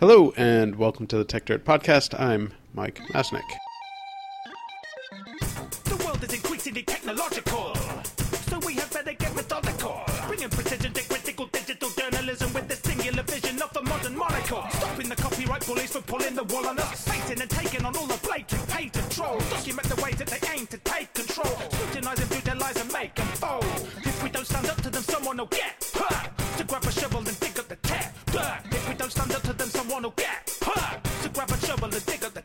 Hello, and welcome to the Techdirt Podcast. I'm Mike Masnick. The world is increasingly technological, so we better get methodical. Bringing precision to critical digital journalism with the singular vision of the modern monocle. Stopping the copyright bullies pulling the wool on us. And taking on all the blatant. Document the ways that they aim to take control. And view their lies and make them fold. If we don't stand up to them, someone will get hurt. So grab a shovel and someone will. So grab a shovel and dig up the.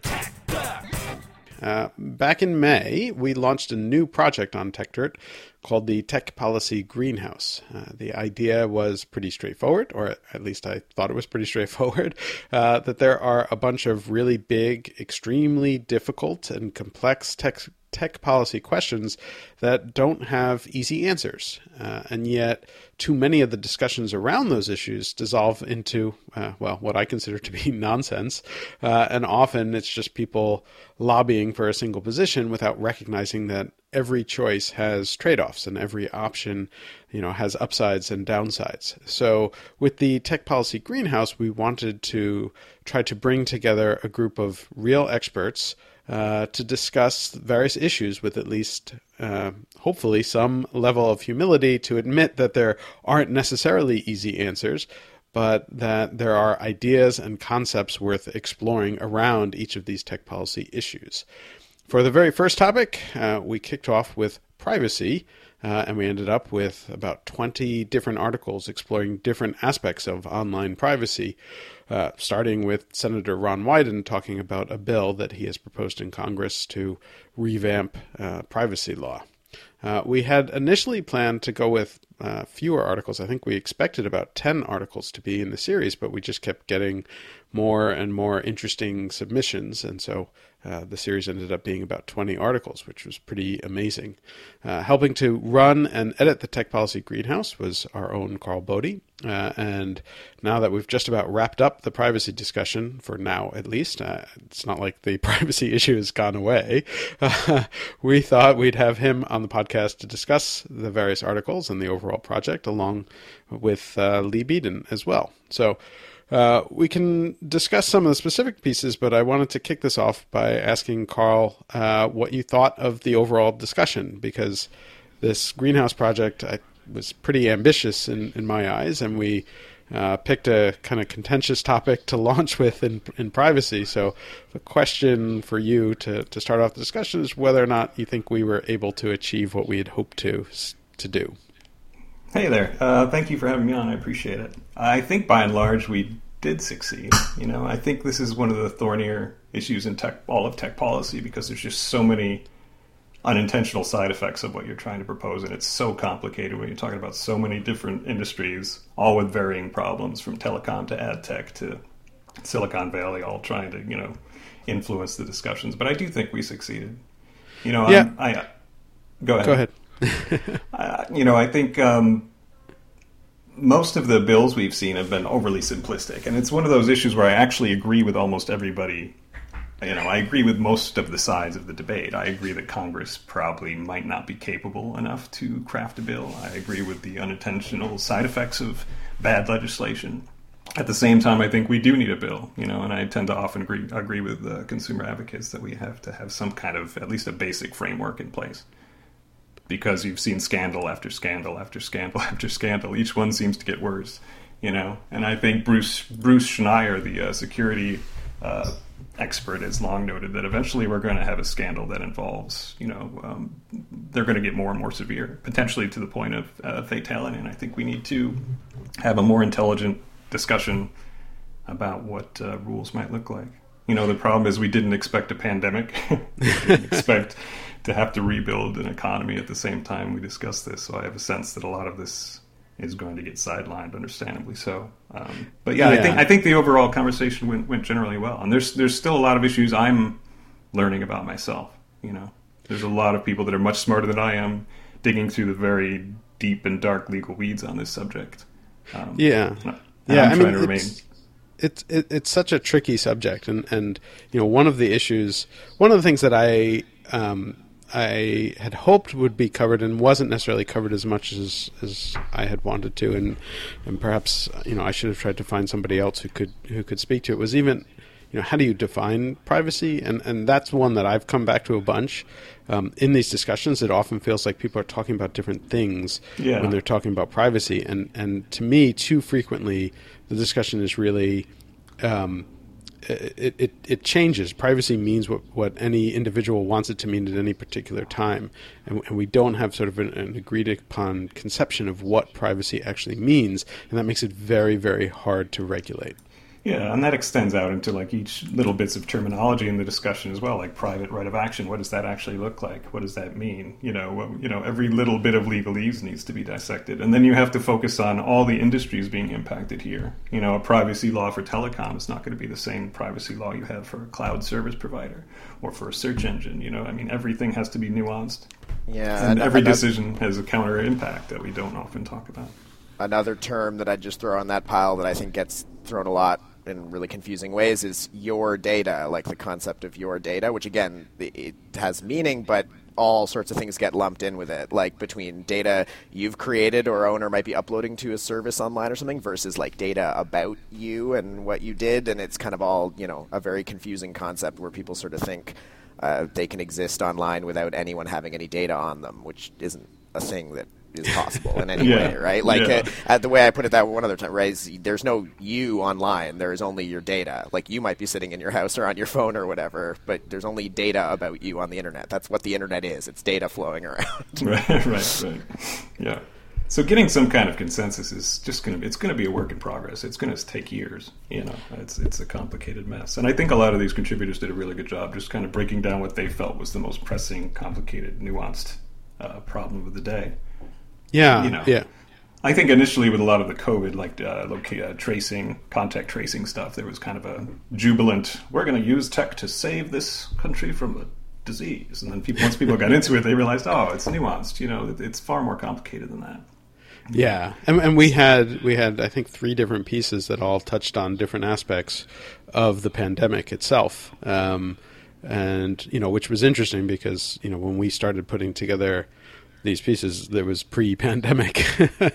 Uh, back in May, we launched a new project on TechDirt called the Tech Policy Greenhouse. Uh, the idea was pretty straightforward, or at least I thought it was pretty straightforward, uh, that there are a bunch of really big, extremely difficult, and complex tech tech policy questions that don't have easy answers. Uh, and yet, too many of the discussions around those issues dissolve into, uh, well, what I consider to be nonsense. Uh, and often it's just people lobbying for a single position without recognizing that every choice has trade-offs and every option you know has upsides and downsides so with the tech policy greenhouse we wanted to try to bring together a group of real experts uh, to discuss various issues with at least, uh, hopefully, some level of humility to admit that there aren't necessarily easy answers, but that there are ideas and concepts worth exploring around each of these tech policy issues. For the very first topic, uh, we kicked off with privacy. Uh, and we ended up with about 20 different articles exploring different aspects of online privacy, uh, starting with Senator Ron Wyden talking about a bill that he has proposed in Congress to revamp uh, privacy law. Uh, we had initially planned to go with uh, fewer articles. I think we expected about 10 articles to be in the series, but we just kept getting more and more interesting submissions. And so uh, the series ended up being about 20 articles, which was pretty amazing. Uh, helping to run and edit the Tech Policy Greenhouse was our own Karl Bode. Uh, and now that we've just about wrapped up the privacy discussion, for now at least, uh, it's not like the privacy issue has gone away. we thought we'd have him on the podcast to discuss the various articles and the overall project, along with uh, Leigh Beadon as well. So, uh, we can discuss some of the specific pieces, but I wanted to kick this off by asking Karl uh, what you thought of the overall discussion, because this greenhouse project I, was pretty ambitious in, in my eyes, and we uh, picked a kind of contentious topic to launch with in, in privacy. So, the question for you to, to start off the discussion is whether or not you think we were able to achieve what we had hoped to to do. Hey there. Uh, thank you for having me on. I appreciate it. I think by and large we did succeed. You know, I think this is one of the thornier issues in tech, all of tech policy, because there's just so many unintentional side effects of what you're trying to propose, and it's so complicated when you're talking about so many different industries, all with varying problems, from telecom to ad tech to Silicon Valley, all trying to you know influence the discussions. But I do think we succeeded. You know, Yeah. I, I go ahead. Go ahead. You know, I think um, most of the bills we've seen have been overly simplistic, and it's one of those issues where I actually agree with almost everybody. You know, I agree with most of the sides of the debate. I agree that Congress probably might not be capable enough to craft a bill. I agree with the unintentional side effects of bad legislation. At the same time, I think we do need a bill, you know, and I tend to often agree, agree with uh, consumer advocates that we have to have some kind of, at least a basic framework in place because you've seen scandal after scandal after scandal after scandal. Each one seems to get worse, you know. And I think Bruce Bruce Schneier, the uh, security uh, expert, has long noted that eventually we're going to have a scandal that involves, you know, um, they're going to get more and more severe, potentially to the point of uh, fatality. And I think we need to have a more intelligent discussion about what uh, rules might look like. You know, the problem is we didn't expect a pandemic. we didn't expect to have to rebuild an economy at the same time we discuss this. So I have a sense that a lot of this is going to get sidelined, understandably so. Um, but yeah, I think I think the overall conversation went, went generally well. And there's there's still a lot of issues I'm learning about myself. You know, there's a lot of people that are much smarter than I am digging through the very deep and dark legal weeds on this subject. Um, Yeah. Yeah, I'm I mean, to remain. it's, it's it, it's such a tricky subject, and and you know one of the issues, one of the things that I um, I had hoped would be covered and wasn't necessarily covered as much as as I had wanted to, and and perhaps you know I should have tried to find somebody else who could who could speak to it. Was even you know how do you define privacy, and and that's one that I've come back to a bunch. Um, in these discussions, it often feels like people are talking about different things Yeah. when they're talking about privacy, and and to me, too frequently, the discussion is really um, it, it, it changes. Privacy means what, what any individual wants it to mean at any particular time. And, and we don't have sort of an, an agreed upon conception of what privacy actually means. And that makes it very, very hard to regulate. Yeah, and that extends out into like each little bits of terminology in the discussion as well, like private right of action. What does that actually look like? What does that mean? You know, what, you know, every little bit of legalese needs to be dissected, and then you have to focus on all the industries being impacted here. You know, a privacy law for telecom is not going to be the same privacy law you have for a cloud service provider or for a search engine. You know, I mean, everything has to be nuanced, Yeah, and every decision has a counter impact that we don't often talk about. another term that I just throw on that pile that I think gets thrown a lot in really confusing ways is your data, like the concept of your data, which again it has meaning, but all sorts of things get lumped in with it, like between data you've created or own or might be uploading to a service online or something versus like data about you and what you did, and it's kind of all you know a very confusing concept where people sort of think uh, they can exist online without anyone having any data on them, which isn't a thing that is possible in any Yeah. way, right? Like Yeah. uh, the way I put it that one other time, right? Is there's no you online. There is only your data. Like you might be sitting in your house or on your phone or whatever, but there's only data about you on the internet. That's what the internet is. It's data flowing around. right, right, right. Yeah. So getting some kind of consensus is just going to be, it's going to be a work in progress. It's going to take years, you know. It's it's a complicated mess. And I think a lot of these contributors did a really good job just kind of breaking down what they felt was the most pressing, complicated, nuanced uh, problem of the day. Yeah. You know. Yeah. I think initially with a lot of the COVID, like uh, uh, tracing, contact tracing stuff, there was kind of a jubilant. We're going to use tech to save this country from a disease, and then people, once people got into it, they realized, oh, it's nuanced. You know, it- it's far more complicated than that. Yeah, and, and we had we had I think three different pieces that all touched on different aspects of the pandemic itself, um, and you know which was interesting because you know when we started putting together these pieces, that was pre-pandemic, and,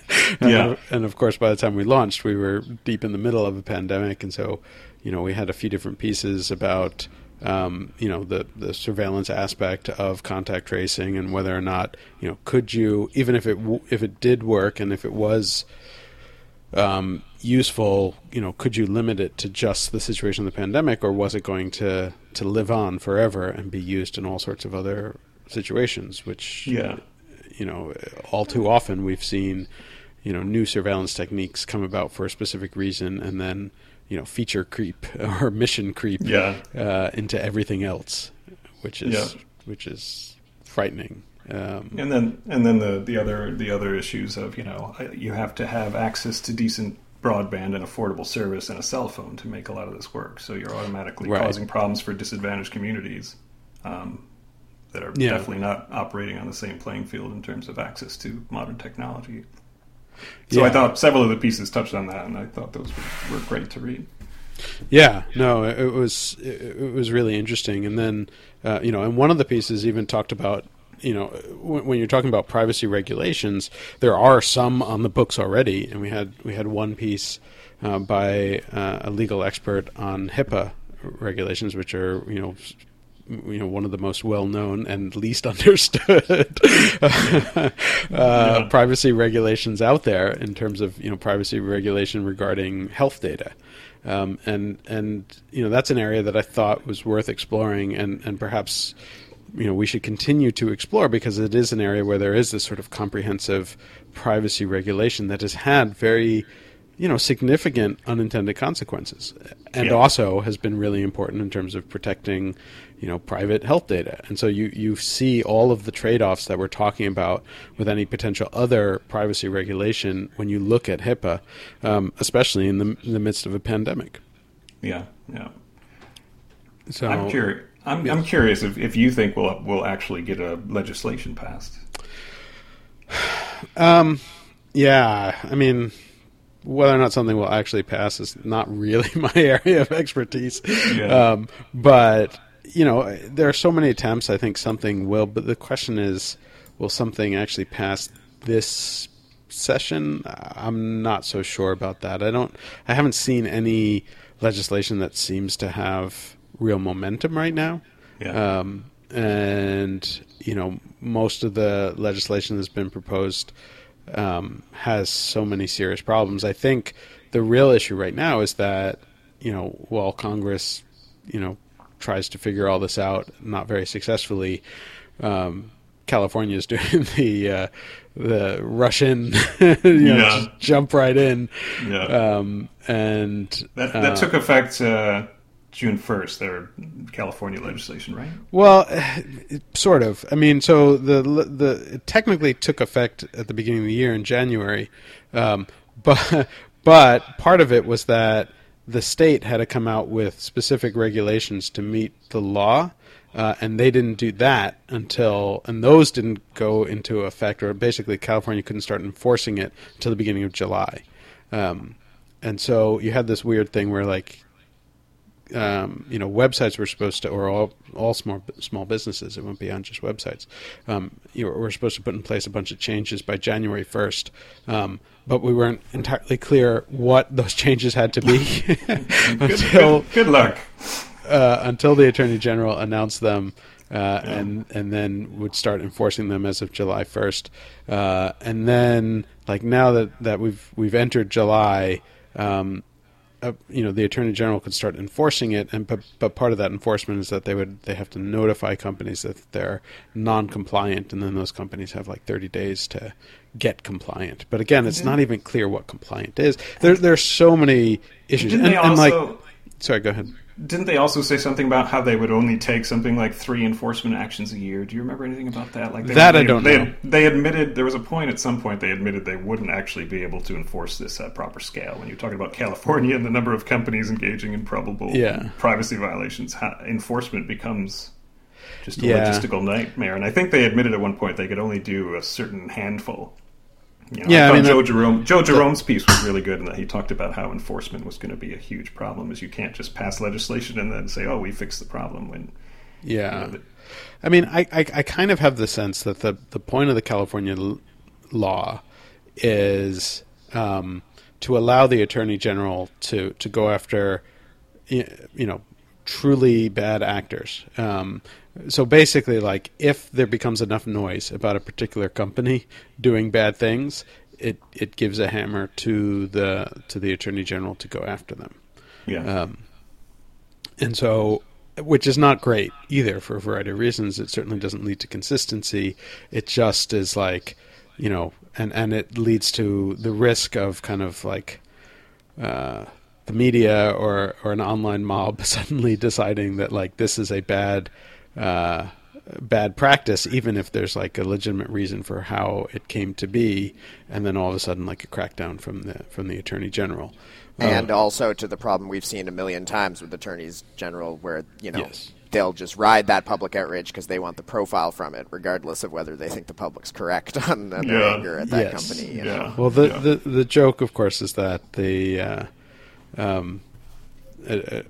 Yeah. and of course by the time we launched, we were deep in the middle of a pandemic, and so you know we had a few different pieces about um, you know the the surveillance aspect of contact tracing and whether or not you know could you even if it w- if it did work and if it was um, useful you know could you limit it to just the situation of the pandemic or was it going to to live on forever and be used in all sorts of other situations which Yeah. You know all too often we've seen you know new surveillance techniques come about for a specific reason and then you know feature creep or mission creep Yeah. uh, into everything else which is Yeah. which is frightening um, And then, and then the the other the other issues of you know you have to have access to decent broadband and affordable service and a cell phone to make a lot of this work. So you're automatically Right. causing problems for disadvantaged communities um, that are Yeah. definitely not operating on the same playing field in terms of access to modern technology. So I thought several of the pieces touched on that, and I thought those were, were great to read. Yeah, no, it, was it, it was really interesting, and then uh, you know, and one of the pieces even talked about you know when, when you're talking about privacy regulations, there are some on the books already, and we had we had one piece uh, by uh, a legal expert on HIPAA regulations, which are you know. You know, one of the most well-known and least understood uh, privacy regulations out there in terms of you know privacy regulation regarding health data. Um, and and you know that's an area that I thought was worth exploring, and and perhaps you know we should continue to explore because it is an area where there is this sort of comprehensive privacy regulation that has had very you know significant unintended consequences, and Yeah. also has been really important in terms of protecting you know private health data. And so you you see all of the trade offs that we're talking about with any potential other privacy regulation when you look at HIPAA, um, especially in the in the midst of a pandemic. Yeah, yeah. So I'm curious. I'm, I'm curious if, if you think we'll we'll actually get a legislation passed. um Yeah, I mean, whether or not something will actually pass is not really my area of expertise. Yeah. Um, but you know, there are so many attempts. I think something will, but the question is, will something actually pass this session? I'm not so sure about that. I don't. I haven't seen any legislation that seems to have real momentum right now. Yeah. Um, and you know, most of the legislation that's been proposed um, has so many serious problems. I think the real issue right now is that you know, while Congress, you know, tries to figure all this out, not very successfully. Um, California is doing the uh, the Russian, you know, Yeah. just jump right in, Yeah. um, and that uh, took effect uh, June first. Their California legislation, right? Well, sort of. I mean, so the the it technically took effect at the beginning of the year in January, um, but but part of it was that the state had to come out with specific regulations to meet the law. Uh, and they didn't do that until, and those didn't go into effect, or basically California couldn't start enforcing it until the beginning of July. Um, and so you had this weird thing where, like, um, you know, websites were supposed to, or all all small small businesses, it went beyond just websites. Um, you know, were supposed to put in place a bunch of changes by January first, um, but we weren't entirely clear what those changes had to be until good, good luck. uh, until the attorney general announced them. Uh, and and then would start enforcing them as of July first, uh, and then like now that, that we've we've entered July, um, uh, you know the attorney general could start enforcing it, and but, but part of that enforcement is that they would they have to notify companies that they're non-compliant, and then those companies have like 30 days to get compliant. But again, it's not even clear what compliant is. There there's so many issues, Didn't and, and like also? Sorry, go ahead. Didn't they also say something about how they would only take something like three enforcement actions a year? Do you remember anything about that? Like That I don't they, know. They admitted there was a point at some point they admitted they wouldn't actually be able to enforce this at proper scale. When you're talking about California and the number of companies engaging in probable Yeah. privacy violations, enforcement becomes just a Yeah. logistical nightmare. And I think they admitted at one point they could only do a certain handful. You know, Yeah, I I mean, Joe that- Jerome Joe Jerome's piece was really good in that he talked about how enforcement was going to be a huge problem. Is you can't just pass legislation and then say, "Oh, we fixed the problem." When Yeah. you know, the- I mean, I, I, I kind of have the sense that the, the point of the California l- law is um, to allow the attorney general to, to go after, you know, truly bad actors. Um, so basically, like, if there becomes enough noise about a particular company doing bad things, it, it gives a hammer to the to the attorney general to go after them. Yeah, Um, and so which is not great either for a variety of reasons. It certainly doesn't lead to consistency. It just is like you know and and it leads to the risk of kind of like uh, the media or or an online mob suddenly deciding that like this is a bad uh, bad practice even if there's like a legitimate reason for how it came to be and then all of a sudden like a crackdown from the from the attorney general and also to the problem we've seen a million times with attorneys general, where you know Yes. they'll just ride that public outrage because they want the profile from it, regardless of whether they think the public's correct on, on their Yeah. anger at that Yes. company. You yeah. know? Well, the, yeah. the the joke, of course, is that the uh, um, uh,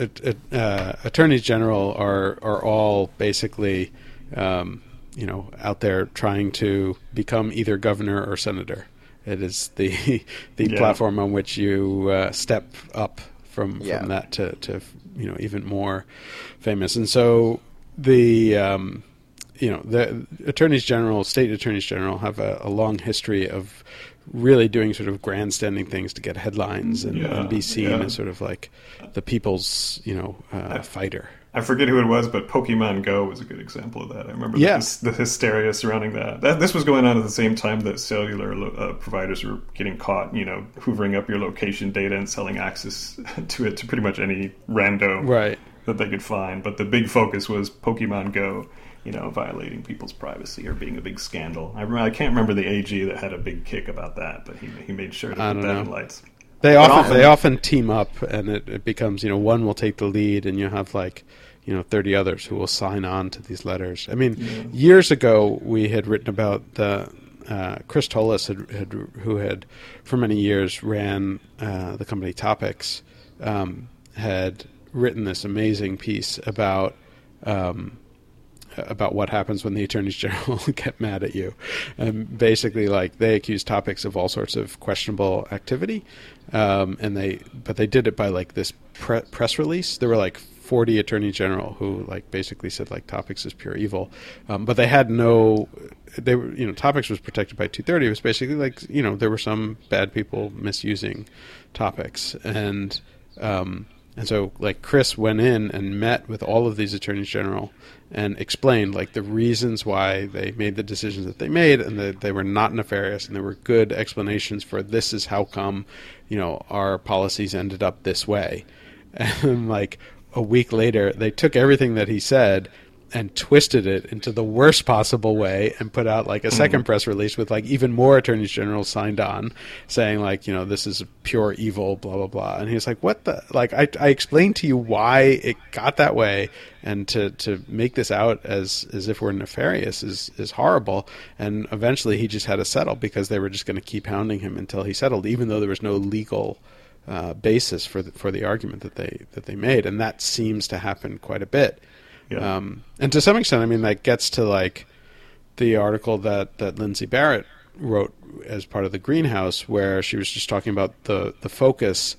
uh, attorneys general are are all basically, um, you know, out there trying to become either governor or senator. It is the the Yeah. platform on which you uh, step up from Yeah. from that to, to you know even more famous. And so the um, you know the attorneys general, state attorneys general, have a, a long history of really doing sort of grandstanding things to get headlines and, Yeah, and be seen yeah. as sort of like the people's you know uh, fighter. I forget who it was, but Pokemon Go was a good example of that. I remember Yeah. the, the hysteria surrounding that. that. This was going on at the same time that cellular lo- uh, providers were getting caught, you know, hoovering up your location data and selling access to it to pretty much any rando Right. that they could find. But the big focus was Pokemon Go, you know, violating people's privacy or being a big scandal. I, remember, I can't remember the AG that had a big kick about that, but he, he made sure to put that know. in lights. They often, often- they often team up, and it, it becomes you know one will take the lead, and you have like you know thirty others who will sign on to these letters. I mean, years ago we had written about the uh, Chris Tolles had, had who had for many years ran uh, the company Topix um, had written this amazing piece about um, about what happens when the attorneys general get mad at you. And basically, like they accuse Topix of all sorts of questionable activity, um, and they but they did it by like this pre- press release. There were like 40 attorney general who like basically said like Topix is pure evil um, but they had no they were you know Topix was protected by 230 it was basically like you know there were some bad people misusing Topix and um, and so like chris went in and met with all of these attorneys general and explained like the reasons why they made the decisions that they made and that they were not nefarious and there were good explanations for this is how come you know our policies ended up this way. And like a week later, they took everything that he said and twisted it into the worst possible way and put out like a second mm. press release with like even more attorneys general signed on saying like you know this is pure evil blah blah blah and he's like what the like I, I explained to you why it got that way and to to make this out as as if we're nefarious is is horrible and eventually he just had to settle because they were just going to keep hounding him until he settled even though there was no legal uh, basis for the, for the argument that they that they made, and that seems to happen quite a bit. Yeah. Um, and to some extent, I mean, that gets to like the article that that Lindsey Barrett wrote as part of the greenhouse, where she was just talking about the the focus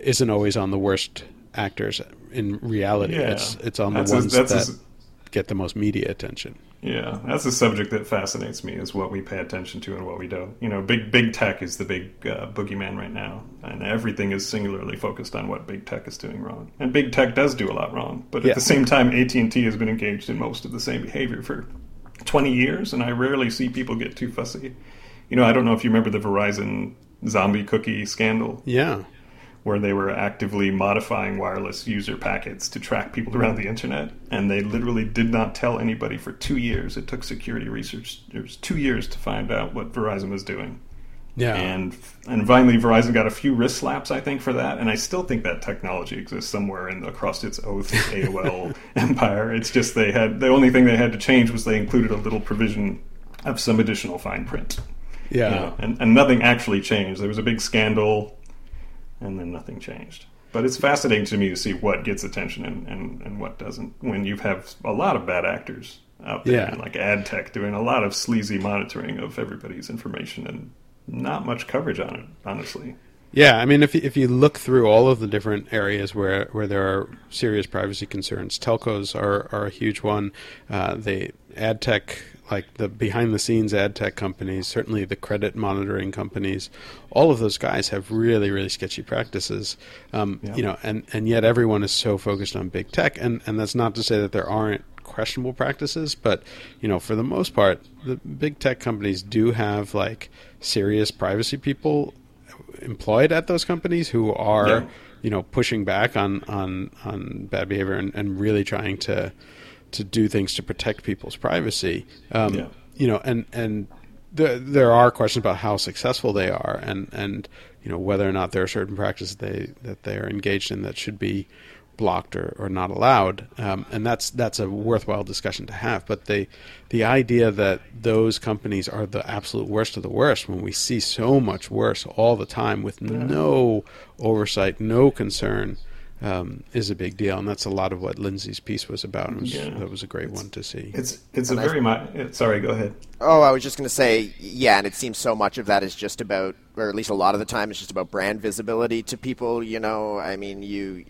isn't always on the worst actors. In reality, yeah. it's it's on that's the ones a, that a, get the most media attention. Yeah, that's a subject that fascinates me is what we pay attention to and what we don't. You know, big big tech is the big uh, boogeyman right now, and everything is singularly focused on what big tech is doing wrong. And big tech does do a lot wrong, but at the same time, AT and T has been engaged in most of the same behavior for 20 years, and I rarely see people get too fussy. You know, I don't know if you remember the Verizon zombie cookie scandal. Yeah where they were actively modifying wireless user packets to track people around the internet, and they literally did not tell anybody for two years. It took security researchers two years to find out what Verizon was doing. Yeah, and and finally, Verizon got a few wrist slaps, I think, for that. And I still think that technology exists somewhere in the, across its oath AOL empire. It's just they had the only thing they had to change was they included a little provision of some additional fine print. Yeah, you know, and and nothing actually changed. There was a big scandal and then nothing changed. But it's fascinating to me to see what gets attention and, and, and what doesn't when you have a lot of bad actors out there, yeah. like ad tech doing a lot of sleazy monitoring of everybody's information and not much coverage on it, honestly. Yeah, I mean, if if you look through all of the different areas where, where there are serious privacy concerns, telcos are, are a huge one. Uh, the ad tech like the behind the scenes ad tech companies, certainly the credit monitoring companies, all of those guys have really, really sketchy practices. Um, yeah. You know, and, and yet everyone is so focused on big tech. And, and that's not to say that there aren't questionable practices, but you know, for the most part, the big tech companies do have like serious privacy people employed at those companies who are, yeah. you know, pushing back on on on bad behavior and, and really trying to to do things to protect people's privacy. Um, yeah. You know, and and the, there are questions about how successful they are, and and you know whether or not there are certain practices they that they are engaged in that should be blocked or, or not allowed. Um, and that's that's a worthwhile discussion to have. But the the idea that those companies are the absolute worst of the worst when we see so much worse all the time with no oversight, no concern um, is a big deal, and that's a lot of what Lindsey's piece was about. It was, yeah. That was a great it's, one to see. It's it's and a very much. Sorry, go ahead. Oh, I was just going to say, yeah, and it seems so much of that is just about or at least a lot of the time it's just about brand visibility to people you know i mean you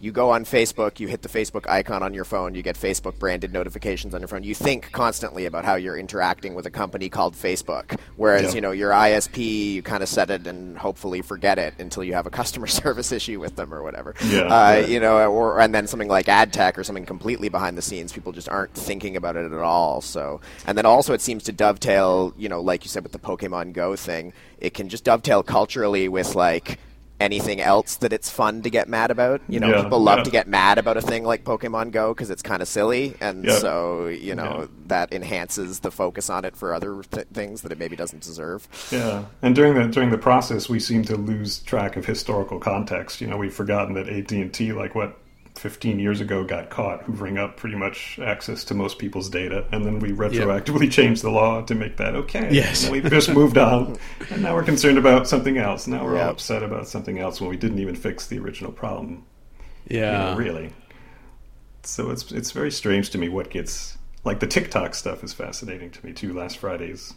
you go on facebook you hit the facebook icon on your phone you get facebook branded notifications on your phone you think constantly about how you're interacting with a company called facebook whereas yeah. you know your isp you kind of set it and hopefully forget it until you have a customer service issue with them or whatever yeah, uh, yeah. you know or and then something like ad tech or something completely behind the scenes people just aren't thinking about it at all so and then also it seems to dovetail you know like you said with the pokemon go thing it can just dovetail culturally with like anything else that it's fun to get mad about. You know, yeah, people love yeah. to get mad about a thing like Pokemon Go because it's kind of silly, and yeah. so you know that enhances the focus on it for other th- things that it maybe doesn't deserve. Yeah, and during the during the process, we seem to lose track of historical context. You know, we've forgotten that AT and T, like what 15 years ago got caught hoovering up pretty much access to most people's data and then we retroactively yep. changed the law to make that okay yes and we've just moved on and now we're concerned about something else now we're yep. all upset about something else when we didn't even fix the original problem yeah you know, really so it's it's very strange to me what gets like the TikTok stuff is fascinating to me too. Last Friday's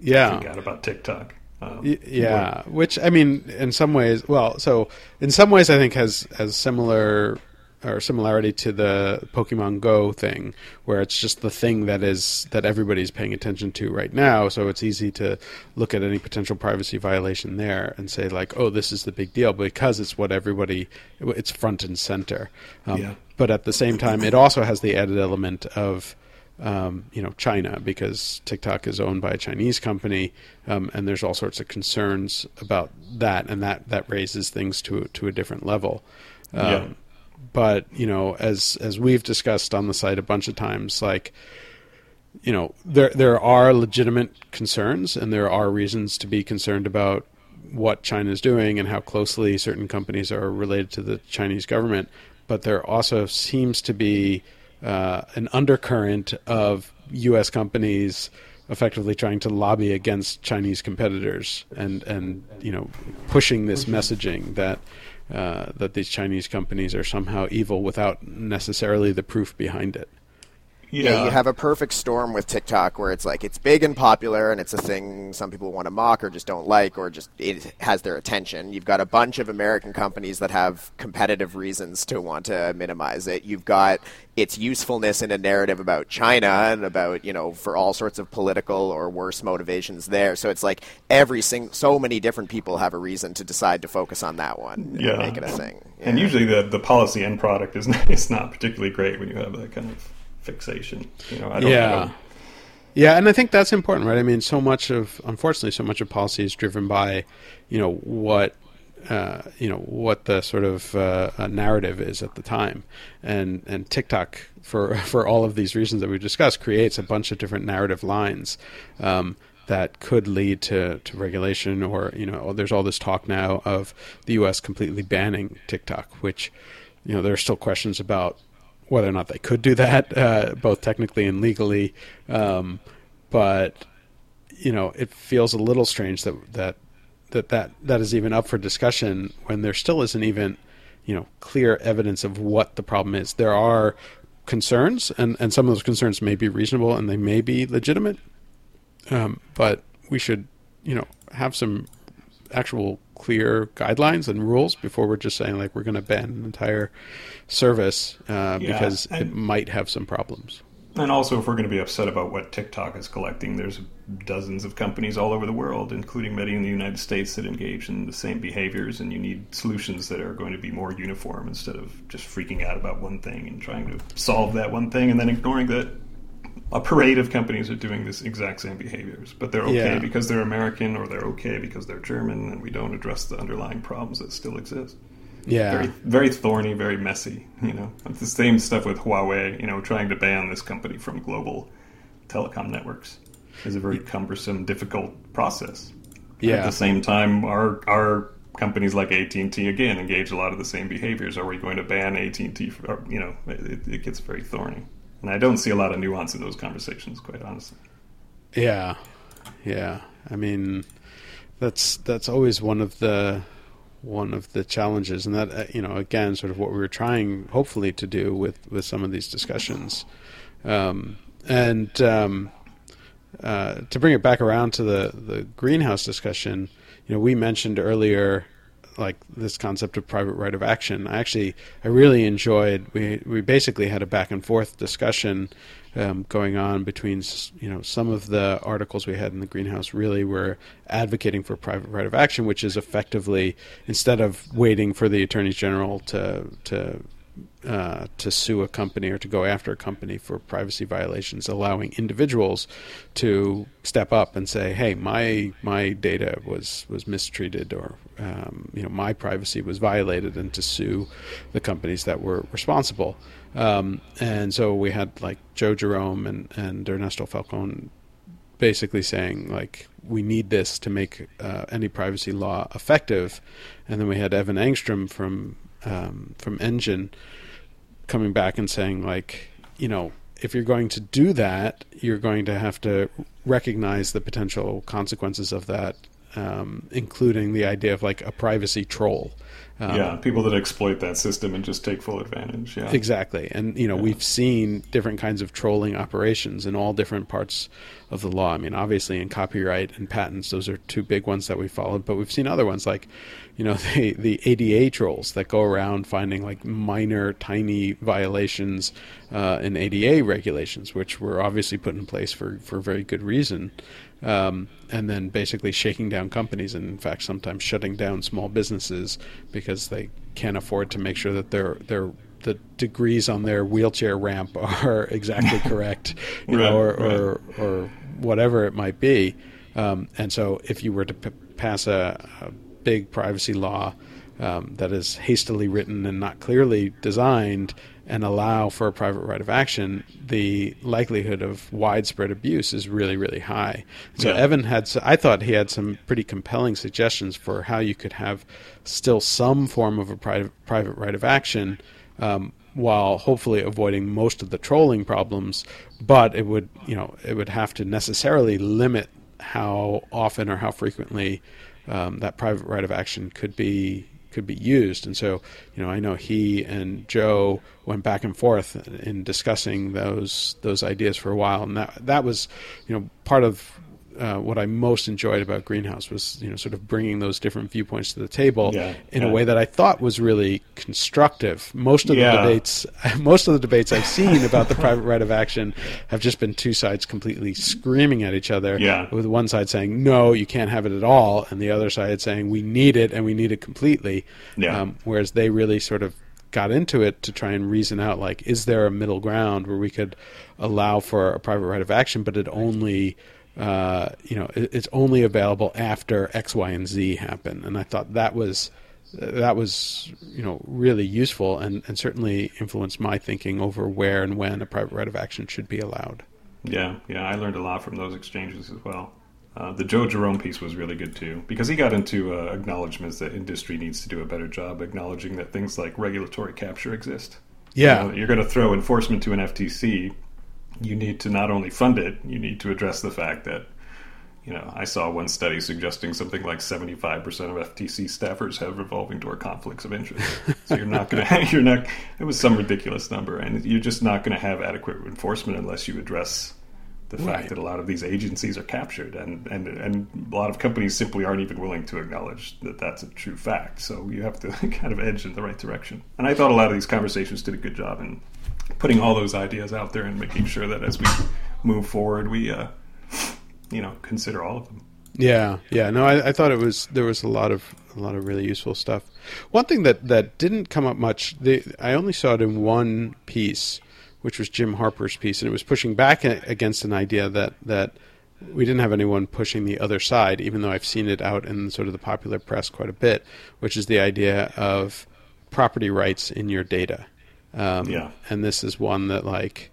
Yeah. out about TikTok. Um, Yeah, which I mean, in some ways, well, so in some ways, I think has has similar or similarity to the Pokemon Go thing, where it's just the thing that is that everybody's paying attention to right now. So it's easy to look at any potential privacy violation there and say like, oh, this is the big deal because it's what everybody, it's front and center. Um, Yeah. But at the same time, it also has the added element of um, you know China because TikTok is owned by a Chinese company, um, and there's all sorts of concerns about that, and that that raises things to to a different level. Um, Yeah. But you know, as as we've discussed on the site a bunch of times, like you know, there there are legitimate concerns, and there are reasons to be concerned about what China is doing and how closely certain companies are related to the Chinese government. But there also seems to be uh, an undercurrent of U.S. companies effectively trying to lobby against Chinese competitors and and you know pushing this messaging that uh, that these Chinese companies are somehow evil without necessarily the proof behind it. Yeah, you have a perfect storm with TikTok where it's like it's big and popular and it's a thing some people want to mock or just don't like or just it has their attention. You've got a bunch of American companies that have competitive reasons to want to minimize it. You've got its usefulness in a narrative about China and about, you know, for all sorts of political or worse motivations there. So it's like every sing so many different people have a reason to decide to focus on that one and Yeah. make it a thing. And usually the the policy end product is not, is not particularly great when you have that kind of fixation. You know, I don't, I yeah. don't- Yeah, and I think that's important, right? I mean, so much of, unfortunately, so much of policy is driven by, you know, what, uh, you know, what the sort of uh, uh, narrative is at the time, and and TikTok for for all of these reasons that we've discussed creates a bunch of different narrative lines. Um, that could lead to, to regulation, or you know, there's all this talk now of the U.S. completely banning TikTok, which, you know, there are still questions about whether or not they could do that, uh, both technically and legally. Um, but you know, it feels a little strange that that that that that is even up for discussion when there still isn't even you know clear evidence of what the problem is. There are concerns, and and some of those concerns may be reasonable and they may be legitimate, um, but we should you know have some actual clear guidelines and rules before we're just saying like we're going to ban an entire service uh, Yeah, because it might have some problems. And also, if we're going to be upset about what TikTok is collecting, there's dozens of companies all over the world, including many in the United States, that engage in the same behaviors, and you need solutions that are going to be more uniform instead of just freaking out about one thing and trying to solve that one thing and then ignoring that a parade of companies are doing this exact same behaviors. But they're okay Yeah. because they're American or they're okay because they're German, and we don't address the underlying problems that still exist Yeah, very very thorny, very messy. You know, it's the same stuff with Huawei. You know, trying to ban this company from global telecom networks is a very cumbersome, difficult process. Yeah. At the same time, our our companies like AT and T again engage a lot of the same behaviors. Are we going to ban AT and T? You know, it, it gets very thorny, and I don't see a lot of nuance in those conversations, quite honestly. yeah, yeah. I mean, that's that's always one of the one of the challenges, and that uh, you know, again, sort of what we were trying, hopefully, to do with with some of these discussions, um, and um, uh, to bring it back around to the the greenhouse discussion, you know, we mentioned earlier like this concept of private right of action. I actually I really enjoyed we we basically had a back and forth discussion um, going on between you know some of the articles we had in the greenhouse really were advocating for private right of action, which is effectively instead of waiting for the attorney general to to uh, to sue a company or to go after a company for privacy violations, allowing individuals to step up and say, "Hey, my my data was was mistreated, or um, you know, my privacy was violated," and to sue the companies that were responsible. Um, and so we had like Joe Jerome and and Ernesto Falcon basically saying like we need this to make uh, any privacy law effective, and then we had Evan Engstrom from um, from Engine coming back and saying like you know if you're going to do that, you're going to have to recognize the potential consequences of that, um, including the idea of like a privacy troll. Um, yeah, people that exploit that system and just take full advantage. Yeah, Exactly. And, you know, we've seen different kinds of trolling operations in all different parts of the law. I mean, obviously in copyright and patents, those are two big ones that we followed, but we've seen other ones like, you know, the, the ADA trolls that go around finding like minor, tiny violations uh, in ADA regulations, which were obviously put in place for, for very good reason. Um, and then basically shaking down companies and in fact sometimes shutting down small businesses because they can't afford to make sure that their their the degrees on their wheelchair ramp are exactly correct, you know, or, Right, right. or or whatever it might be. Um, and so, if you were to p- pass a, a big privacy law um, that is hastily written and not clearly designed, and allow for a private right of action, the likelihood of widespread abuse is really, really high. So Yeah. Evan had, I thought he had some pretty compelling suggestions for how you could have still some form of a private private right of action, um, while hopefully avoiding most of the trolling problems. But it would, you know, it would have to necessarily limit how often or how frequently um, that private right of action could be could be used. And so, you know, I know he and Joe went back and forth in discussing those those ideas for a while, and that that was, you know, part of uh, what I most enjoyed about Greenhouse was, you know, sort of bringing those different viewpoints to the table Yeah, in a way that I thought was really constructive. Most of Yeah. the debates, most of the debates I've seen about the private right of action have just been two sides completely screaming at each other. Yeah. With one side saying no, you can't have it at all, and the other side saying we need it and we need it completely. Yeah. Um, whereas they really sort of got into it to try and reason out like, is there a middle ground where we could allow for a private right of action, but it only uh, you know, it, it's only available after X, Y, and Z happen. And I thought that was that was you know really useful and, and certainly influenced my thinking over where and when a private right of action should be allowed. Yeah, yeah, I learned a lot from those exchanges as well. Uh, the Joe Jerome piece was really good too, because he got into uh, acknowledgments that industry needs to do a better job acknowledging that things like regulatory capture exist. Yeah. You know, you're going to throw enforcement to an FTC. You need to not only fund it, you need to address the fact that, you know, I saw one study suggesting something like 75% of FTC staffers have revolving door conflicts of interest. so you're not going to, you're not, it was some ridiculous number, and you're just not going to have adequate enforcement unless you address the fact Right. that a lot of these agencies are captured, and, and and a lot of companies simply aren't even willing to acknowledge that that's a true fact. So you have to kind of edge in the right direction. And I thought a lot of these conversations did a good job in putting all those ideas out there and making sure that as we move forward, we uh, you know consider all of them. Yeah, yeah. No, I, I thought it was there was a lot of a lot of really useful stuff. One thing that that didn't come up much, I only saw it in one piece, which was Jim Harper's piece, and it was pushing back against an idea that that we didn't have anyone pushing the other side, even though I've seen it out in sort of the popular press quite a bit, which is the idea of property rights in your data. Um, Yeah. and this is one that like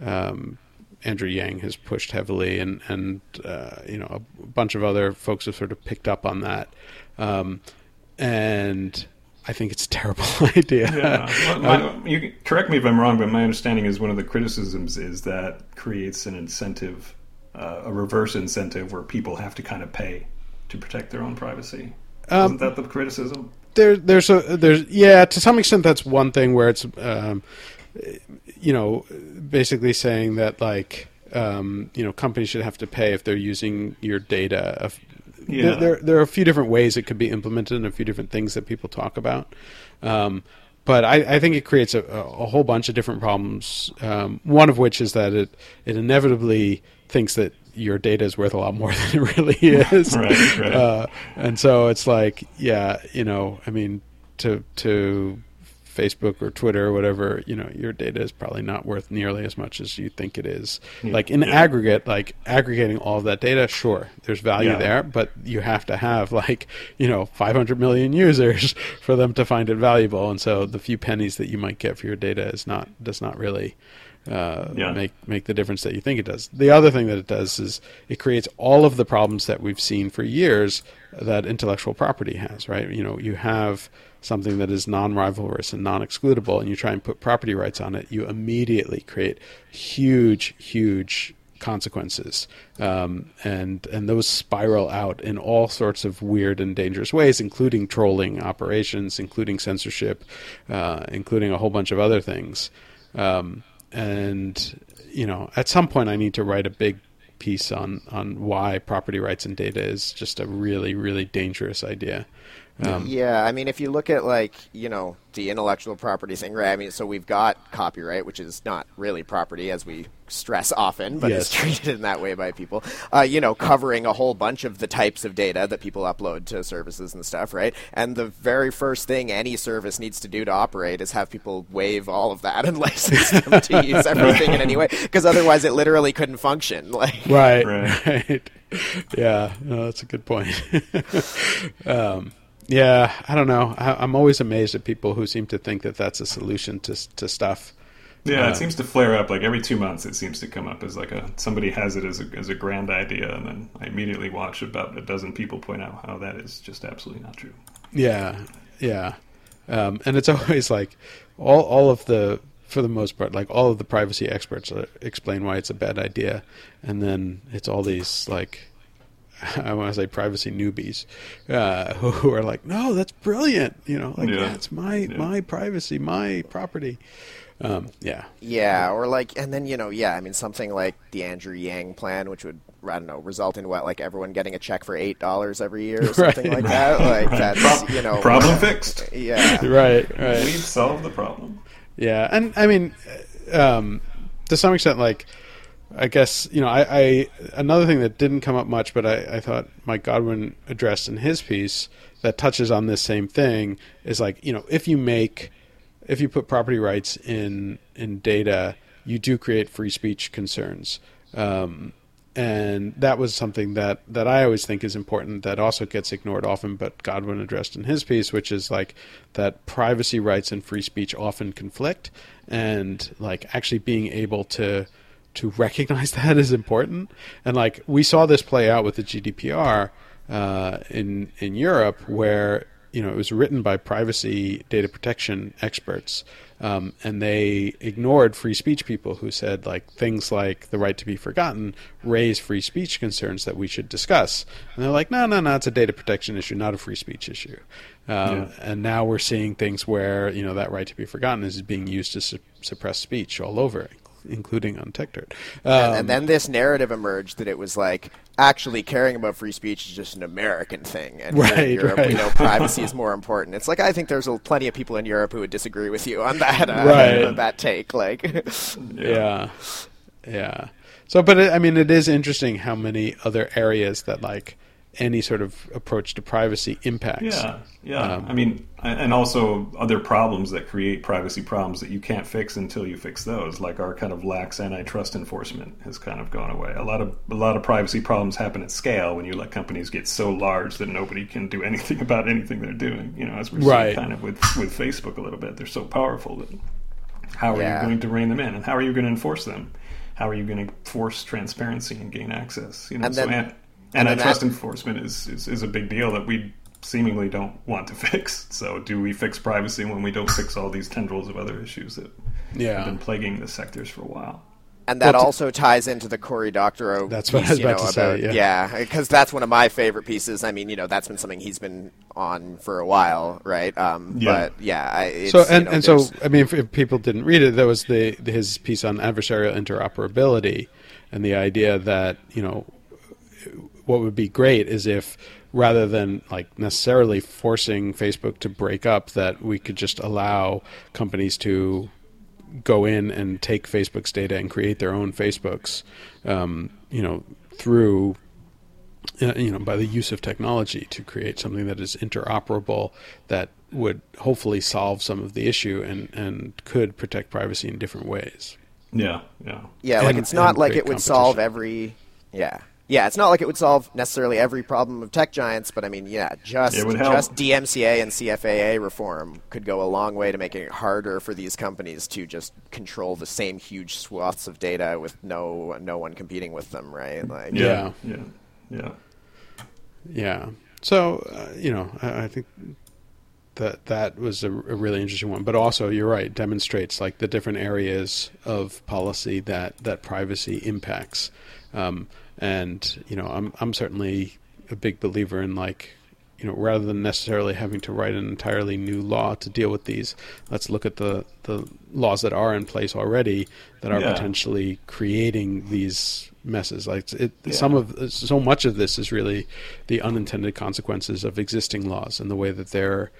um, Andrew Yang has pushed heavily, and and uh, you know a bunch of other folks have sort of picked up on that, um, and I think it's a terrible idea. Yeah. Well, my, you correct me if I'm wrong, but my understanding is one of the criticisms is that creates an incentive, uh, a reverse incentive where people have to kind of pay to protect their own privacy. Um, Isn't that the criticism? There, there's a there's yeah to some extent that's one thing where it's um, you know basically saying that like um, you know companies should have to pay if they're using your data. Of, Yeah. there, there there are a few different ways it could be implemented and a few different things that people talk about. Um, but I, I think it creates a, a whole bunch of different problems. Um, one of which is that it it inevitably thinks that your data is worth a lot more than it really is. Right, right. Uh, and so it's like, yeah, you know, I mean, to to Facebook or Twitter or whatever, you know, your data is probably not worth nearly as much as you think it is. like in yeah. aggregate, like aggregating all of that data, sure, there's value Yeah. there, but you have to have like, you know, 500 million users for them to find it valuable. And so the few pennies that you might get for your data is not does not really uh, Yeah. make make the difference that you think it does. The other thing that it does is it creates all of the problems that we've seen for years that intellectual property has. Right? You know, you have something that is non-rivalrous and non-excludable, and you try and put property rights on it, you immediately create huge, huge consequences, um, and and those spiral out in all sorts of weird and dangerous ways, including trolling operations, including censorship, uh, including a whole bunch of other things. Um, and you know, at some point, I need to write a big piece on on why property rights and data is just a really really dangerous idea. Um, yeah, I mean, if you look at like you know the intellectual property thing, right? I mean, so we've got copyright, which is not really property, as we stress often, but Yes. is treated in that way by people. Uh, you know, covering a whole bunch of the types of data that people upload to services and stuff, right? And the very first thing any service needs to do to operate is have people waive all of that and license them to use everything in any way, because otherwise it literally couldn't function. Like, Right, Right. right. Yeah, no, that's a good point. um, yeah, I don't know. I, I'm always amazed at people who seem to think that that's a solution to to stuff. Yeah, Uh, it seems to flare up like every two months. It seems to come up as like a somebody has it as a as a grand idea, and then I immediately watch about a dozen people point out how that is just absolutely not true. Yeah, yeah, um, and it's always like all all of the for the most part, like all of the privacy experts uh, explain why it's a bad idea, and then it's all these like I want to say privacy newbies uh, who, are like, no, that's brilliant. You know, like Yeah. it's my Yeah. my privacy, my property. Um, yeah, Yeah, or like, and then you know, yeah, I mean, something like the Andrew Yang plan, which would I don't know, result in what, like everyone getting a check for eight dollars every year or something Right. like that. Like that's Prob- you know, problem fixed. Yeah, right, right. We've solved the problem. Yeah, and I mean, um, to some extent, like I guess you know, I, I another thing that didn't come up much, but I, I thought Mike Godwin addressed in his piece that touches on this same thing is like you know, if you make if you put property rights in in data, you do create free speech concerns. Um, and that was something that, that I always think is important that also gets ignored often, but Godwin addressed in his piece, which is like that privacy rights and free speech often conflict, and like actually being able to to recognize that is important. And like we saw this play out with the GDPR uh, in in Europe, where you know it was written by privacy data protection experts, um, and they ignored free speech people who said like things like the right to be forgotten raise free speech concerns that we should discuss. And they're like, no, no, no, it's a data protection issue, not a free speech issue. Um, Yeah. And now we're seeing things where you know that right to be forgotten is being used to su- suppress speech all over, including on Techdirt. and, Um, and then this narrative emerged that it was like actually caring about free speech is just an American thing, and here in Right, Europe we know privacy is more important. It's like I think there's a, plenty of people in Europe who would disagree with you on that, uh, Right. on that take. Like, yeah yeah so but it, i mean it is interesting how many other areas that like any sort of approach to privacy impacts Yeah, yeah. Um, I mean, and also other problems that create privacy problems that you can't fix until you fix those. Like our kind of lax antitrust enforcement has kind of gone away. A lot of a lot of privacy problems happen at scale when you let companies get so large that nobody can do anything about anything they're doing. You know, as we're Right. seeing kind of with with Facebook a little bit, they're so powerful that how are Yeah. you going to rein them in, and how are you going to enforce them? How are you going to force transparency and gain access? You know, And so then- an- and then antitrust that- enforcement is, is, is a big deal that we seemingly don't want to fix. So, do we fix privacy when we don't fix all these tendrils of other issues that have been plaguing the sectors for a while? And that Well, also ties into the Cory Doctorow. That's what I was about know, to say, yeah. because that's one of my favorite pieces. I mean, you know, that's been something he's been on for a while, right? Um, Yeah. But yeah, I, it's, so and, you know, and so i mean if, if people didn't read it that was the his piece on adversarial interoperability and the idea that you know what would be great is if rather than like necessarily forcing Facebook to break up that we could just allow companies to go in and take Facebook's data and create their own Facebooks um, you know through uh, you know by the use of technology to create something that is interoperable that would hopefully solve some of the issue and and could protect privacy in different ways Yeah, yeah. Yeah, like it's not like it would solve every. Yeah, yeah, it's not like it would solve necessarily every problem of tech giants, but I mean, yeah, just It would help. just DMCA and CFAA reform could go a long way to making it harder for these companies to just control the same huge swaths of data with no no one competing with them, right? Like, Yeah, yeah, yeah. yeah so uh, you know I, I think that that was a, a, really interesting one. But also, you're right, demonstrates like the different areas of policy that that privacy impacts. Um, and you know, I'm I'm certainly a big believer in like you know, rather than necessarily having to write an entirely new law to deal with these, let's look at the, the laws that are in place already that are yeah. potentially creating these messes. Like it, yeah. some of so much of this is really the unintended consequences of existing laws and the way that they're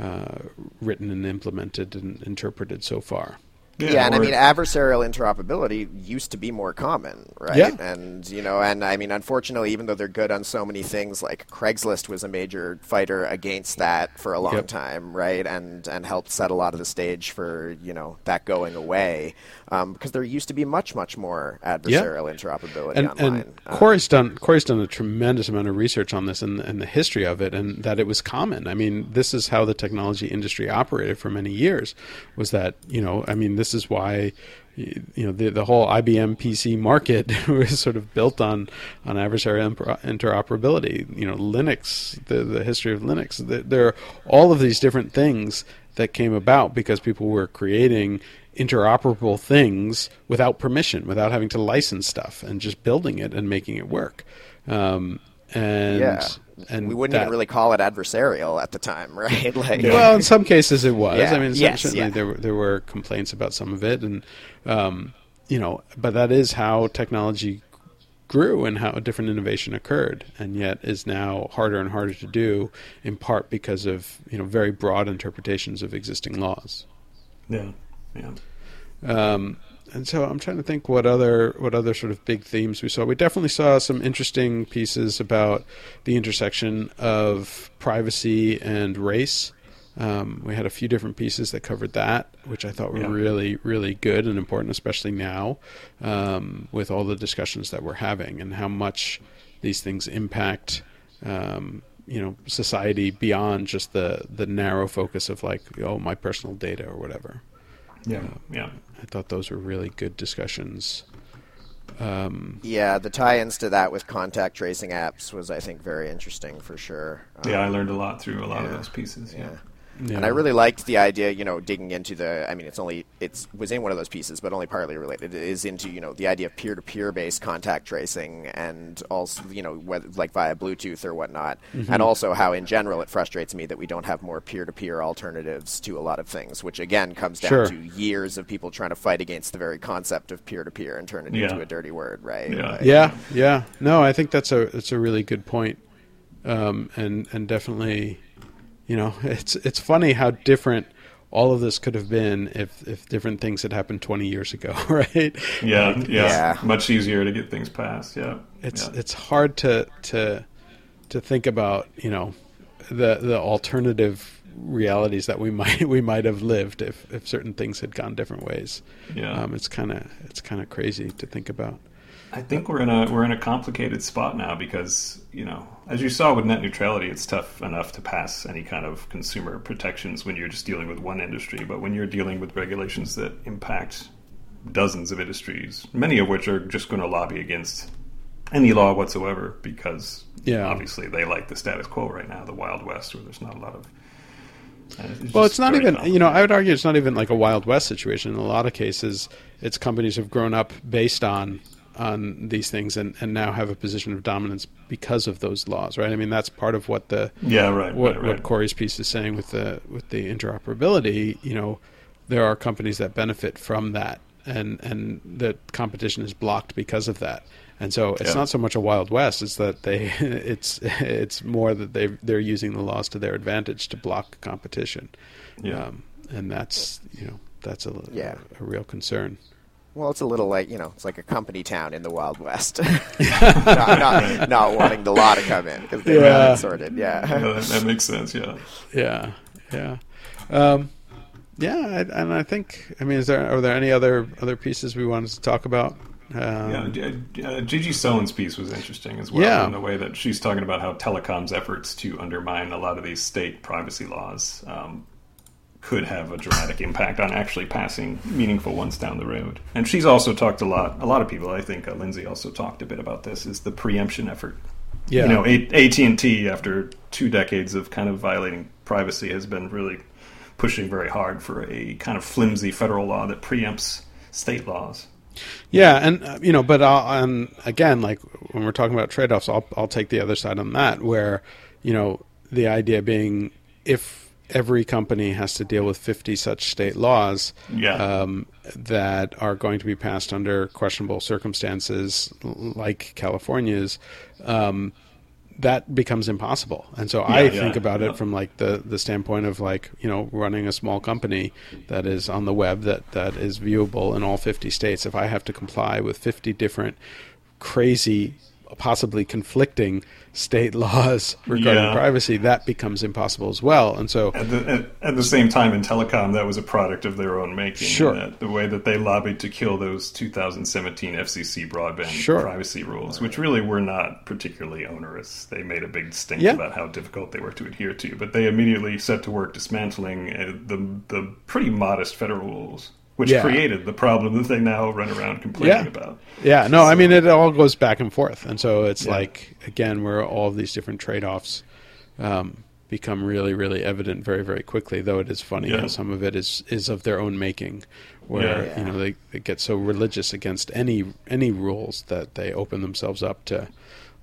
uh, written and implemented and interpreted so far. Yeah, yeah and I mean adversarial interoperability used to be more common, right? Yeah. And you know, and I mean unfortunately even though they're good on so many things like Craigslist was a major fighter against that for a long yep. time, right? And and helped set a lot of the stage for, you know, that going away. Um, because there used to be much, much more adversarial yep. interoperability and, online. And um, Cory's done Cory's done a tremendous amount of research on this and, and the history of it and that it was common. I mean, this is how the technology industry operated for many years was that, you know, I mean this is why you know the the whole IBM PC market was sort of built on on adversarial interoperability. You know, Linux, the the history of Linux. The, there are all of these different things that came about because people were creating interoperable things without permission, without having to license stuff, and just building it and making it work. Um, and yeah. And we wouldn't that, even really call it adversarial at the time, right? like, well, in some cases it was. Yeah. I mean, yes, certainly yeah. there were, there were complaints about some of it, and um, you know, but that is how technology grew and how different innovation occurred, and yet is now harder and harder to do, in part because of you know very broad interpretations of existing laws. Yeah, yeah. Um, and so I'm trying to think what other what other sort of big themes we saw. We definitely saw some interesting pieces about the intersection of privacy and race. Um, we had a few different pieces that covered that, which I thought were yeah. really, really good and important, especially now um, with all the discussions that we're having and how much these things impact, um, you know, society beyond just the the narrow focus of like, oh, my personal data or whatever. Yeah, uh, yeah. I thought those were really good discussions. Um, yeah, the tie-ins to that with contact tracing apps was, I think, very interesting for sure. Um, yeah, I learned a lot through a lot yeah, of those pieces. yeah. yeah. Yeah. And I really liked the idea, you know, digging into the. I mean, it's only it's was in one of those pieces, but only partly related. It is into you know the idea of peer-to-peer based contact tracing, and also you know whether like via Bluetooth or whatnot, mm-hmm. and also how in general it frustrates me that we don't have more peer-to-peer alternatives to a lot of things, which again comes down sure. to years of people trying to fight against the very concept of peer-to-peer and turn it yeah. into a dirty word, right? Yeah. Like, yeah, yeah. No, I think that's a that's a really good point, um, and and definitely you know, it's it's funny how different all of this could have been if if different things had happened 20 years ago, right? Yeah, um, yeah, yeah. Much easier to get things passed. Yeah, it's yeah. it's hard to to to think about, you know, the the alternative realities that we might we might have lived if if certain things had gone different ways. Yeah, um, it's kind of it's kind of crazy to think about. I think we're in a we're in a complicated spot now because you know, as you saw with net neutrality, it's tough enough to pass any kind of consumer protections when you're just dealing with one industry. But when you're dealing with regulations that impact dozens of industries, many of which are just going to lobby against any law whatsoever because yeah. obviously they like the status quo right now, the Wild West, where there's not a lot of uh, it's well, it's not even, you know, I would argue it's not even like a Wild West situation. In a lot of cases, it's companies have grown up based on on these things and, and now have a position of dominance because of those laws, right? I mean, that's part of what the yeah, right, what, right, right. what Cory's piece is saying with the with the interoperability. You know, there are companies that benefit from that, and and the competition is blocked because of that. And so it's yeah. not so much a wild west; it's that they it's it's more that they they're using the laws to their advantage to block competition. Yeah, um, and that's you know that's a yeah. a, a real concern. Well, it's a little like you know, it's like a company town in the Wild West. not, not, not, wanting the law to come in because they yeah. haven't sorted. Yeah. yeah that, that, makes sense. Yeah. Yeah. Yeah. Um, yeah, and I think I mean, is there are there any other other pieces we wanted to talk about? Um, yeah, uh, Gigi Sohn's piece was interesting as well yeah. in the way that she's talking about how telecom's efforts to undermine a lot of these state privacy laws um, could have a dramatic impact on actually passing meaningful ones down the road. And she's also talked a lot. A lot of people, I think, uh, Lindsey also talked a bit about this. Is the preemption effort Yeah. You know, AT and T after two decades of kind of violating privacy has been really pushing very hard for a kind of flimsy federal law that preempts state laws. Yeah, and uh, you know, but I'll, and again, like when we're talking about trade-offs, I'll I'll take the other side on that, where you know the idea being if every company has to deal with 50 such state laws Yeah. um, that are going to be passed under questionable circumstances, like California's, um, that becomes impossible. And so I Yeah, think yeah, about it from like the, the standpoint of like you know running a small company that is on the web that that is viewable in all 50 states. If I have to comply with 50 different crazy, possibly conflicting state laws regarding Yeah. privacy, that becomes impossible as well. And so At the, at, at the same time, in telecom, that was a product of their own making. Sure. That the way that they lobbied to kill those 2017 FCC broadband Sure. privacy rules, which really were not particularly onerous. They made a big stink Yeah. about how difficult they were to adhere to, but they immediately set to work dismantling uh, the the pretty modest federal rules, which Yeah. created the problem that they now run around complaining Yeah. about. Yeah, no, I mean it all goes back and forth, and so it's Yeah. like again where all of these different trade-offs um, become really, really evident very, very quickly. Though it is funny how some of it is is of their own making, where you know they, they get so religious against any any rules that they open themselves up to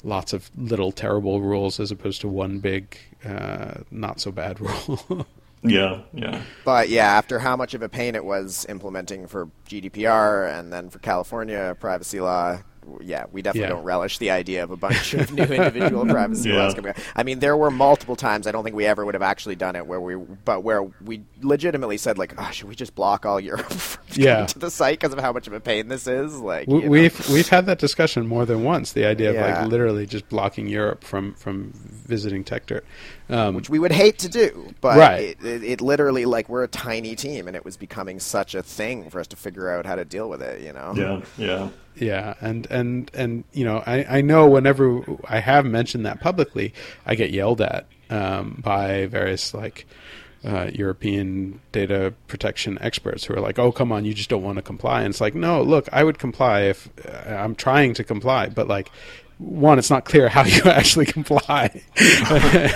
lots of little terrible rules as opposed to one big uh, not so bad rule. Yeah, yeah. But yeah, after how much of a pain it was implementing for GDPR and then for California privacy law, yeah, we definitely Yeah. don't relish the idea of a bunch of new individual privacy Yeah. laws coming out. I mean, there were multiple times I don't think we ever would have actually done it where we, but where we legitimately said like, oh, should we just block all Europe from Yeah. to the site because of how much of a pain this is? Like, We- you know. we've we've had that discussion more than once. The idea of Yeah. like literally just blocking Europe from from visiting Techdirt. Um, which we would hate to do, but Right. it, it, it literally like we're a tiny team, and it was becoming such a thing for us to figure out how to deal with it. You know? Yeah, yeah. Yeah, and and and you know, I I know whenever I have mentioned that publicly, I get yelled at um, by various like uh, European data protection experts who are like, "Oh, come on, you just don't want to comply." And it's like, no, look, I would comply if uh, I'm trying to comply, but like. One, it's not clear how you actually comply,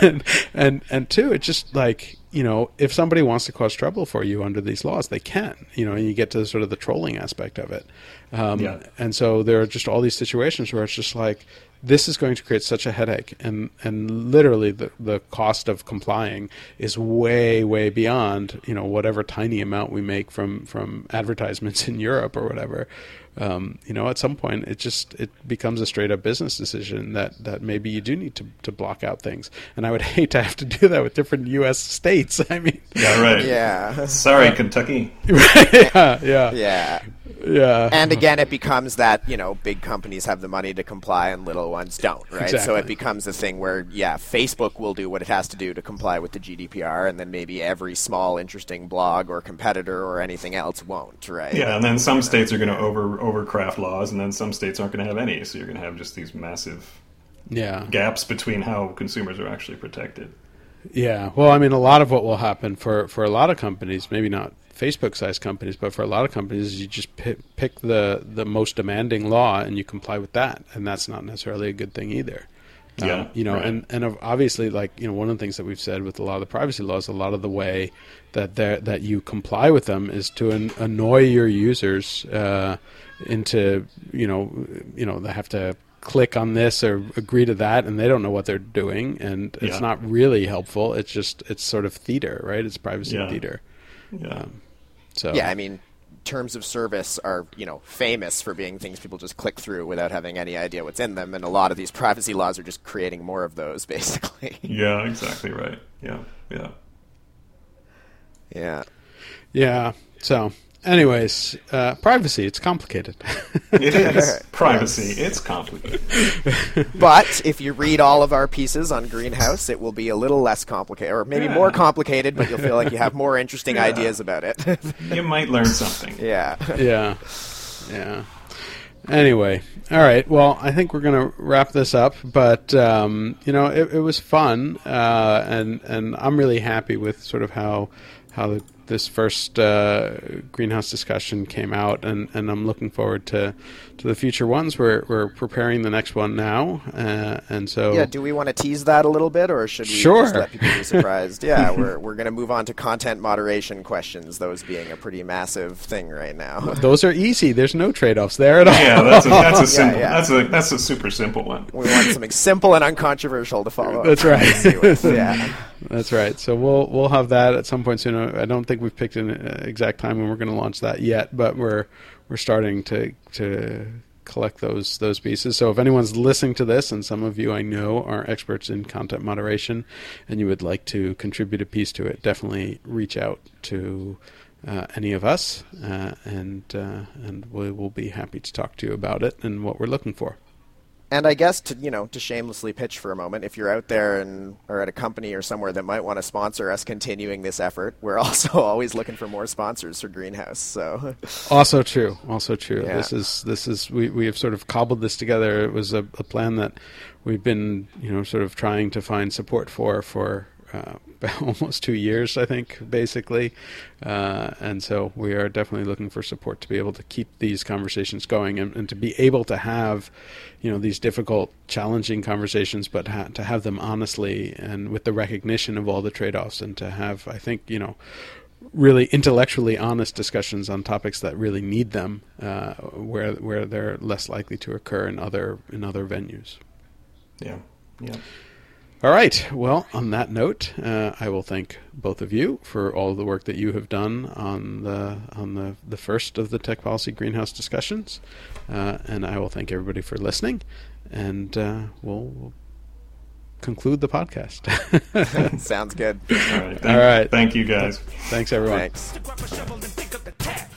and, and and two, it's just like you know, if somebody wants to cause trouble for you under these laws, they can. You know, and you get to sort of the trolling aspect of it. Um, Yeah. and so there are just all these situations where it's just like this is going to create such a headache, and and literally the the cost of complying is way way beyond you know whatever tiny amount we make from from advertisements in Europe or whatever. Um, you know, at some point, it just it becomes a straight up business decision that that maybe you do need to to block out things, and I would hate to have to do that with different U.S. states. I mean, Yeah, right. Yeah. Sorry, Kentucky. yeah, yeah, Yeah. Yeah. And again, it becomes that you know big companies have the money to comply and little ones don't, right? So it becomes a thing where yeah, Facebook will do what it has to do to comply with the GDPR, and then maybe every small interesting blog or competitor or anything else won't, right? Yeah, and then some states are going to over overcraft laws, and then some states aren't going to have any. So you're going to have just these massive yeah. gaps between how consumers are actually protected. Yeah, well, I mean, a lot of what will happen for, for a lot of companies, maybe not Facebook-sized companies, but for a lot of companies, you just pick, pick the the most demanding law and you comply with that, and that's not necessarily a good thing either. Um, Yeah, you know, right. and and obviously, like you know, one of the things that we've said with a lot of the privacy laws, a lot of the way that that you comply with them is to an, annoy your users uh, into you know you know they have to click on this or agree to that and they don't know what they're doing and it's Yeah. not really helpful it's just it's sort of theater right it's privacy Yeah. theater Yeah, so Yeah, I mean, terms of service are you know famous for being things people just click through without having any idea what's in them, and a lot of these privacy laws are just creating more of those, basically. yeah, exactly right. Yeah, yeah. yeah. yeah so anyways uh, privacy it's complicated It is privacy. It's complicated. But if you read all of our pieces on Greenhouse, it will be a little less complicated, or maybe Yeah. more complicated, but you'll feel like you have more interesting Yeah. ideas about it. You might learn something. yeah. yeah yeah anyway all right well i think we're going to wrap this up but um, you know it, it was fun uh, and and i'm really happy with sort of how how the this first uh, greenhouse discussion came out, and, and I'm looking forward to to the future ones. We're we're preparing the next one now, uh, and so Yeah, do we want to tease that a little bit, or should we Sure. just let people be surprised? yeah, we're we're going to move on to content moderation questions. Those being a pretty massive thing right now. those are easy. There's no trade offs there at all. Yeah, that's a, that's a simple, yeah. that's a that's a super simple one. We want something simple and uncontroversial to follow. up That's right. with. Yeah. That's right. So we'll we'll have that at some point soon. I don't think we've picked an uh, exact time when we're going to launch that yet, but we're we're starting to to collect those those pieces. So if anyone's listening to this, and some of you I know are experts in content moderation, and you would like to contribute a piece to it, definitely reach out to. Uh, any of us, uh, and uh, and we will be happy to talk to you about it and what we're looking for. And I guess to you know to shamelessly pitch for a moment, if you're out there and or at a company or somewhere that might want to sponsor us continuing this effort, we're also always looking for more sponsors for Greenhouse. So Also true. Also true. Yeah. This is this is we we have sort of cobbled this together. It was a, a plan that we've been you know sort of trying to find support for for uh, almost two years, I think, basically. Uh, and so we are definitely looking for support to be able to keep these conversations going and, and to be able to have, you know, these difficult, challenging conversations, but ha- to have them honestly and with the recognition of all the trade-offs, and to have, I think, you know, really intellectually honest discussions on topics that really need them, uh, where where they're less likely to occur in other in other venues. Yeah, yeah. All right. Well, on that note, uh, I will thank both of you for all the work that you have done on the on the, the first of the tech policy greenhouse discussions, uh, and I will thank everybody for listening, and uh, we'll, we'll conclude the podcast. sounds good. All right. Thank, All right. Thank you guys. Thanks, everyone. Thanks. To grab a shovel and dig up the tap.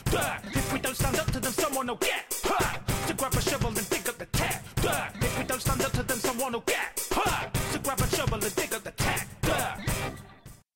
If we don't stand up to them, someone will get. Ha. To grab a shovel and dig up the tap. If we don't stand up to them, someone will get.